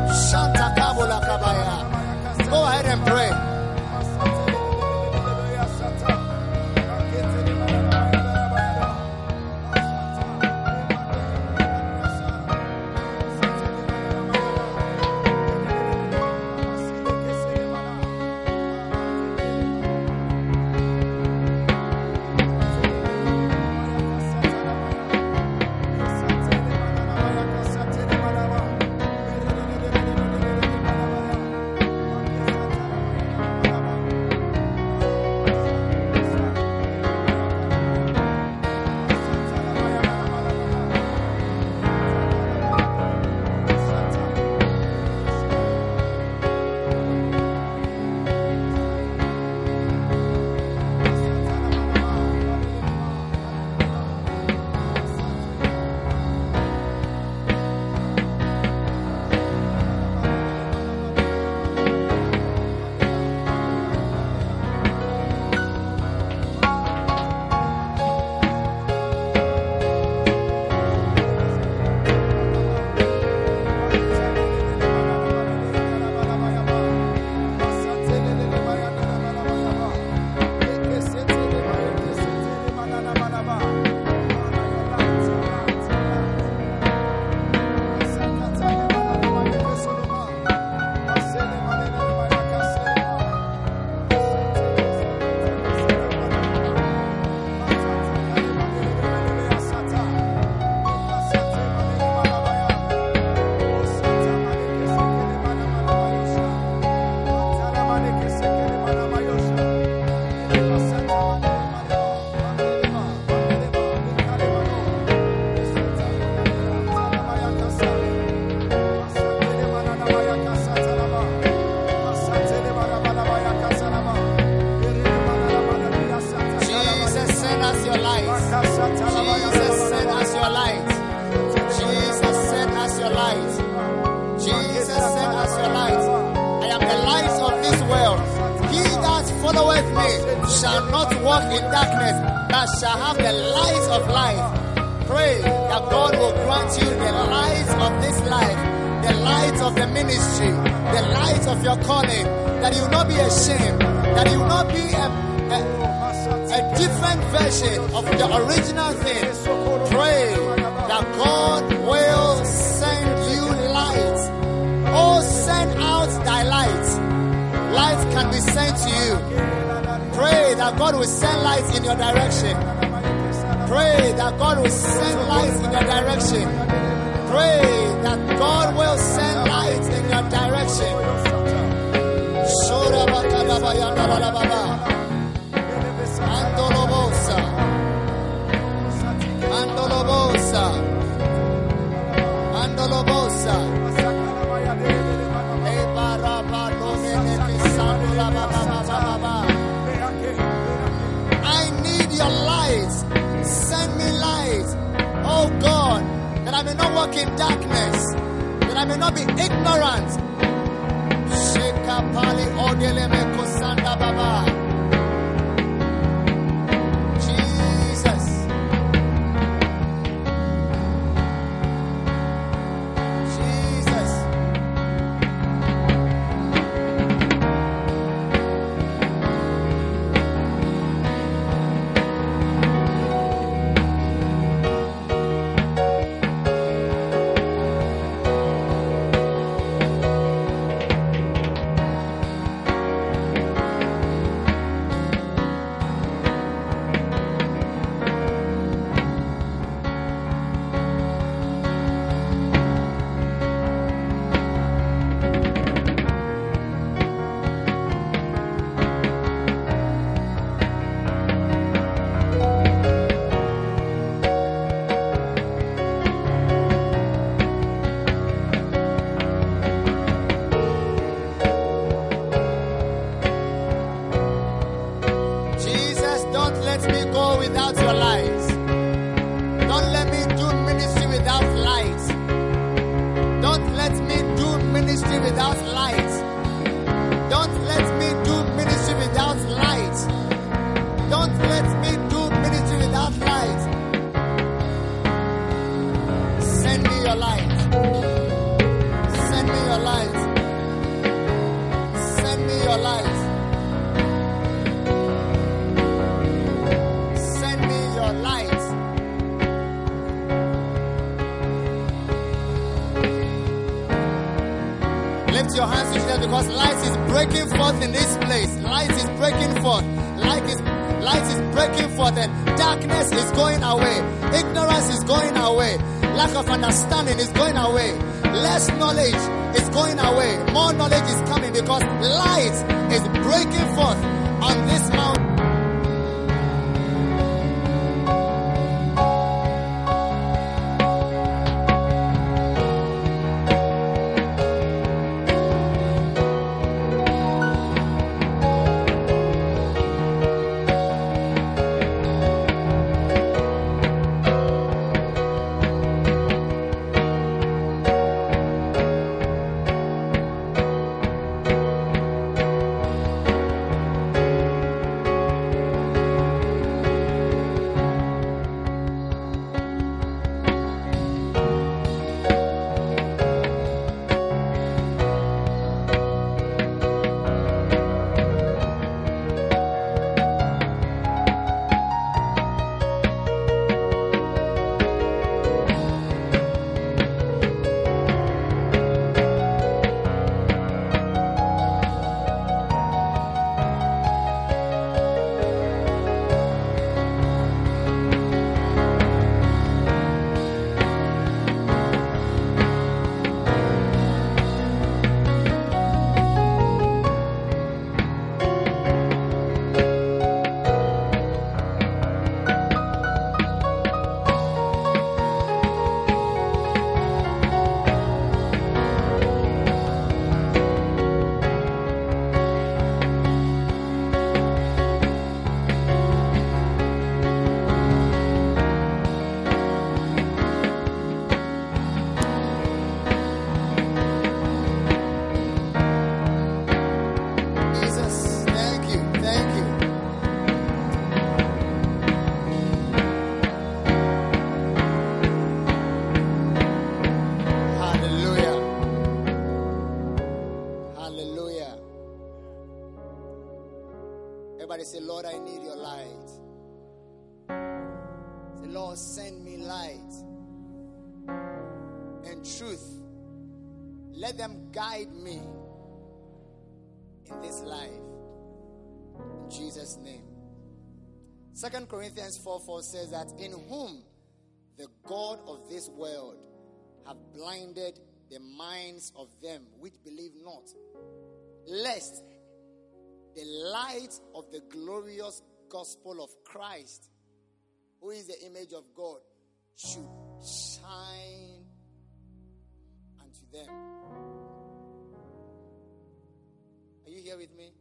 Oh God, that I may not walk in darkness, that I may not be ignorant. Your hands together because light is breaking forth in this place. Light is breaking forth. Light is light is breaking forth and darkness is going away. Ignorance is going away. Lack of understanding is going away. Less knowledge is going away. More knowledge is coming because light is breaking forth. Let them guide me in this life. In Jesus' name. Second Corinthians 4 4 says that in whom the God of this world have blinded the minds of them which believe not, lest the light of the glorious gospel of Christ, who is the image of God, should shine unto them. Are you here with me?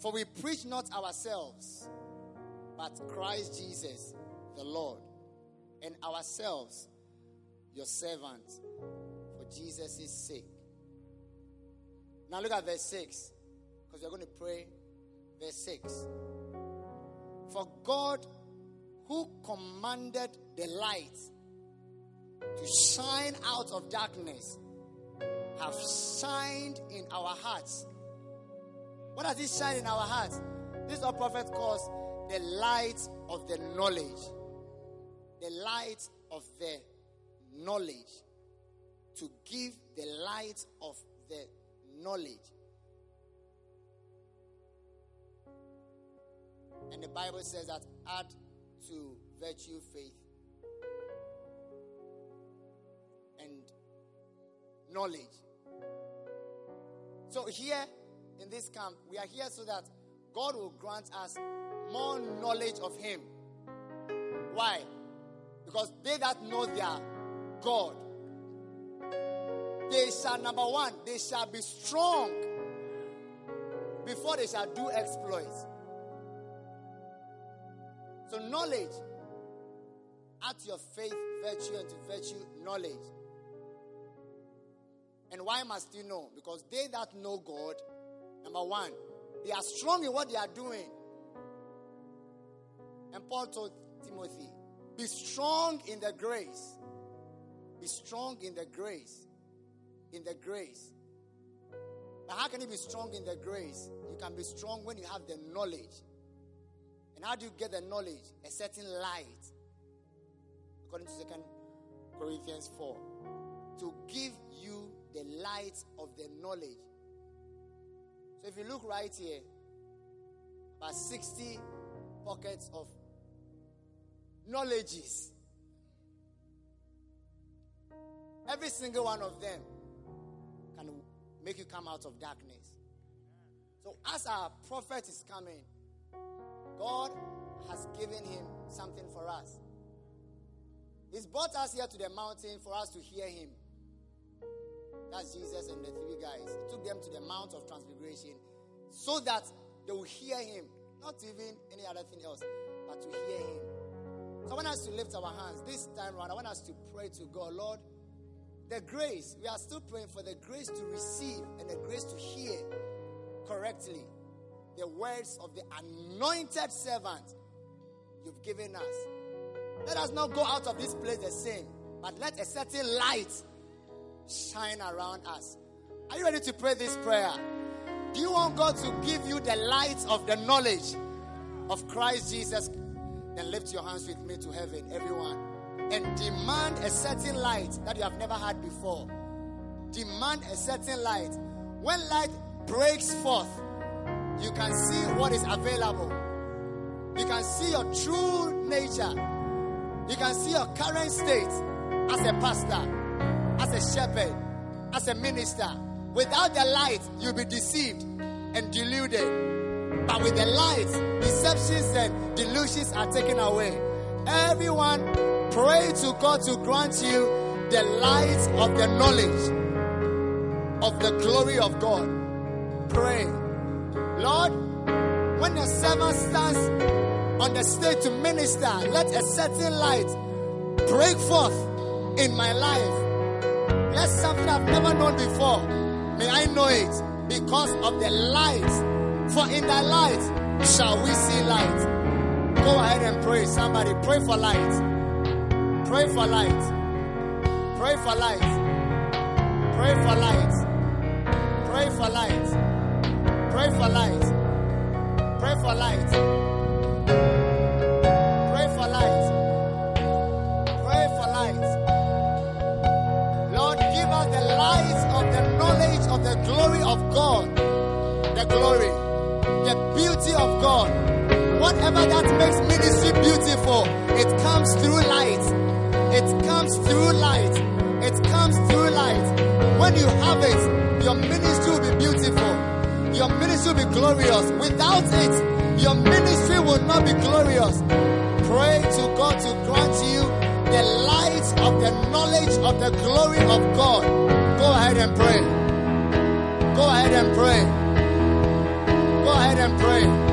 For we preach not ourselves, but Christ Jesus, the Lord, and ourselves, your servants, for Jesus' sake. Now look at verse 6, because we're going to pray. Verse 6. For God, who commanded the light to shine out of darkness, have shined in our hearts. What does it shine in our hearts? This is what prophet calls the light of the knowledge. The light of the knowledge. To give the light of the knowledge. And the Bible says that add to virtue faith knowledge. So here in this camp, we are here so that God will grant us more knowledge of Him. Why? Because they that know their God, they shall, number one, they shall be strong before they shall do exploits. So, knowledge, add your faith, virtue, and to virtue, knowledge. And why must you know? Because they that know God, number one, they are strong in what they are doing. And Paul told Timothy, be strong in the grace. Be strong in the grace. In the grace. Now, how can you be strong in the grace? You can be strong when you have the knowledge. And how do you get the knowledge? A certain light. According to Second Corinthians 4. To give you the light of the knowledge. So if you look right here, about 60 pockets of knowledges. Every single one of them can make you come out of darkness. So as our prophet is coming, God has given him something for us. He's brought us here to the mountain for us to hear him. That's Jesus and the three guys. He took them to the Mount of Transfiguration so that they will hear him. Not even any other thing else, but to hear him. So I want us to lift our hands this time around. I want us to pray to God, Lord, the grace. We are still praying for the grace to receive and the grace to hear correctly the words of the anointed servant you've given us. Let us not go out of this place the same, but let a certain light shine around us. Are you ready to pray this prayer? Do you want God to give you the light of the knowledge of Christ Jesus? Then lift your hands with me to heaven, everyone, and demand a certain light that you have never had before. Demand a certain light. When light breaks forth, you can see what is available. You can see your true nature. You can see your current state as a pastor, as a shepherd, as a minister. Without the light, you'll be deceived and deluded. But with the light, deceptions and delusions are taken away. Everyone, pray to God to grant you the light of the knowledge of the glory of God. Pray. Lord, when the servant stands on the stage to minister, let a certain light break forth in my life. Yes, something I've never known before. May I know it because of the light. For in the light shall we see light. Go ahead and pray. Somebody pray for light. Pray for light. Pray for light. Pray for light. Pray for light. Pray for light. Pray for light. Pray for light. light of the knowledge of the glory of God. The glory, the beauty of God. Whatever that makes ministry beautiful, it comes through light. It comes through light. It comes through light. When you have it, your ministry will be beautiful. Your ministry will be glorious. Without it, your ministry will not be glorious. Pray to God to grant you the light of the knowledge of the glory of God. Go ahead and pray. Go ahead and pray. Go ahead and pray.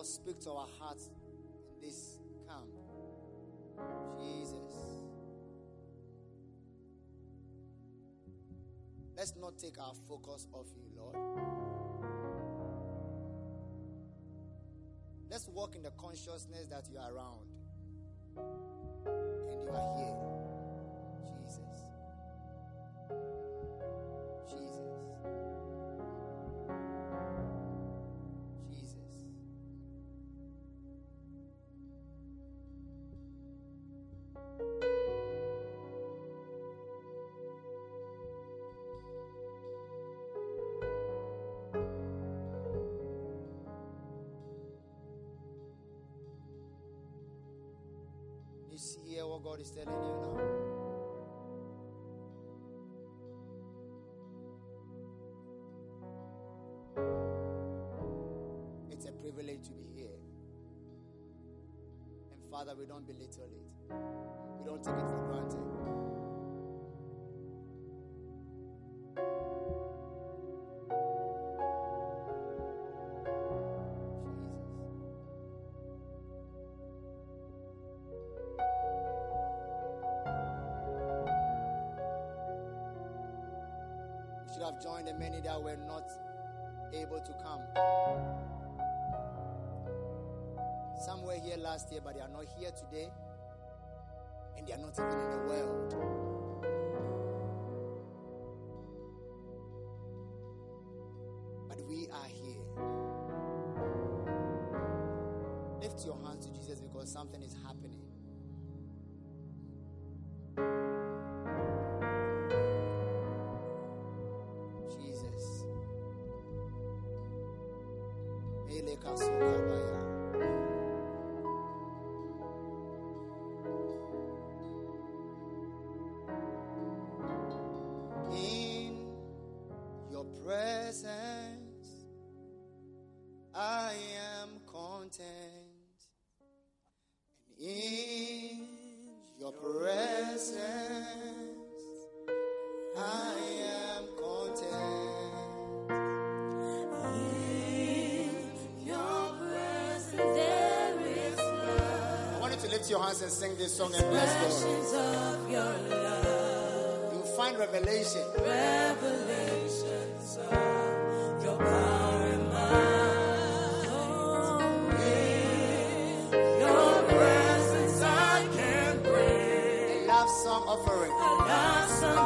Lord, speak to our hearts in this camp. Jesus. Let's not take our focus off you, Lord. Let's walk in the consciousness that you are around and you are here. Jesus. God is telling you now. It's a privilege to be here. And Father, we don't belittle it. We don't take it for granted. Joined the many that were not able to come. Some were here last year, but they are not here today. And they are not even in the world. In your presence, your hands and sing this song and bless God. You'll find revelation. Revelations of your power and A love song offering. Offering.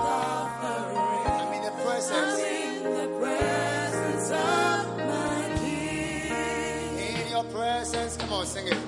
I'm in the presence. I'm in the presence of my King. In your presence. Come on, sing it.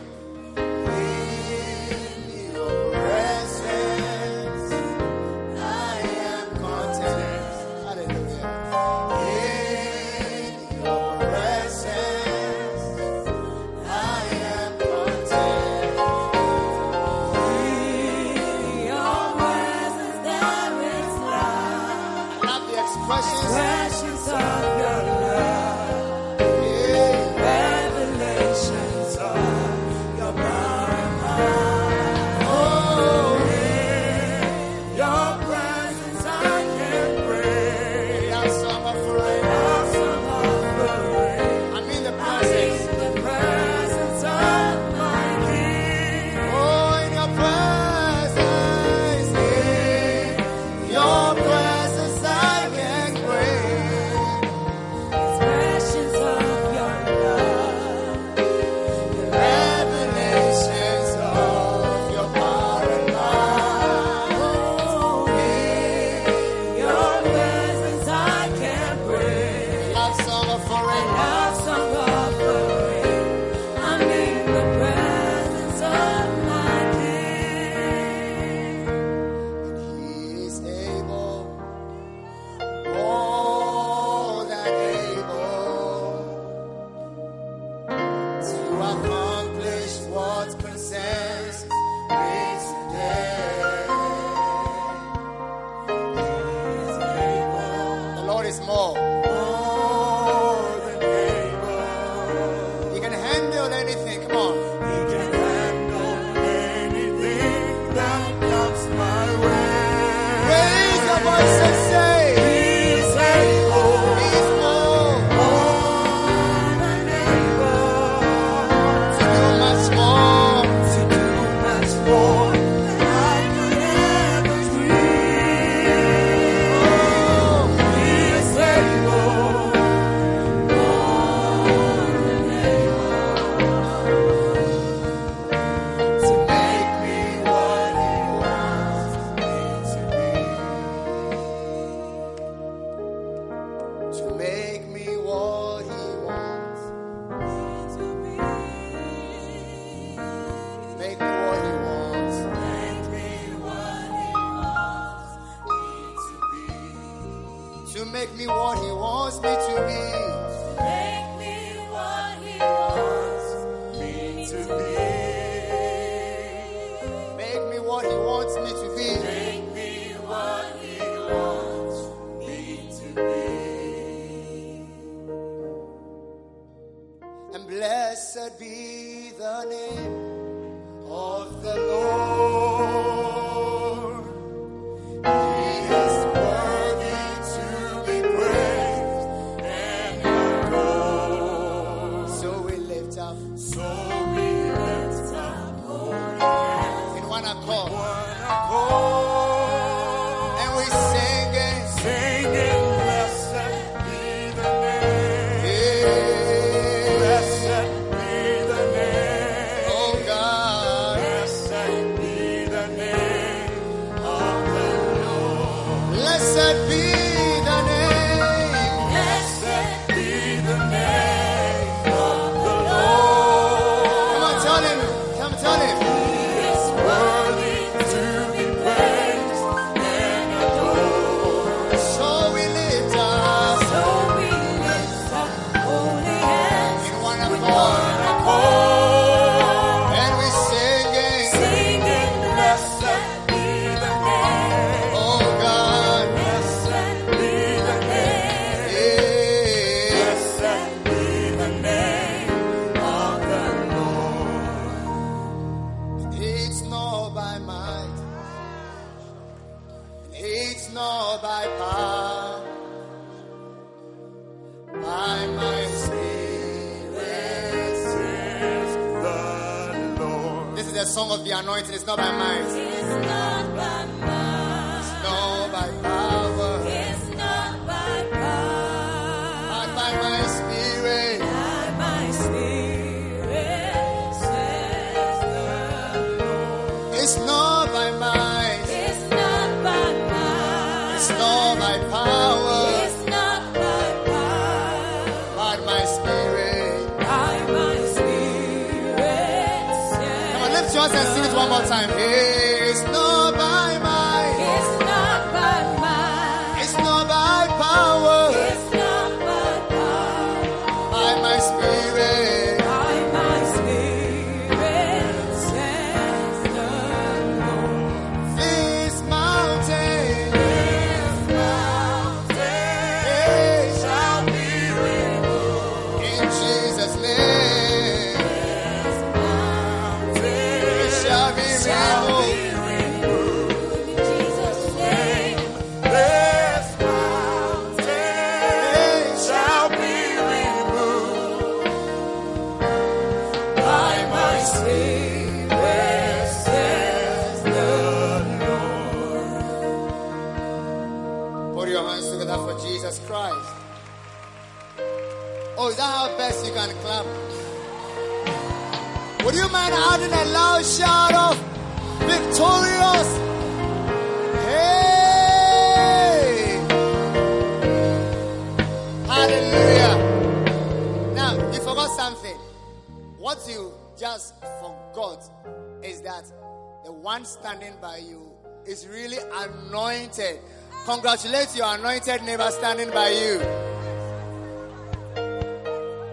Congratulate your anointed neighbor standing by you.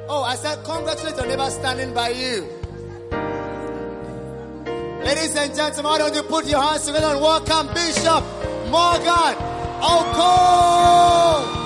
Oh, I said, congratulate your neighbor standing by you. Ladies and gentlemen, why don't you put your hands together and welcome Bishop Morgan Oko?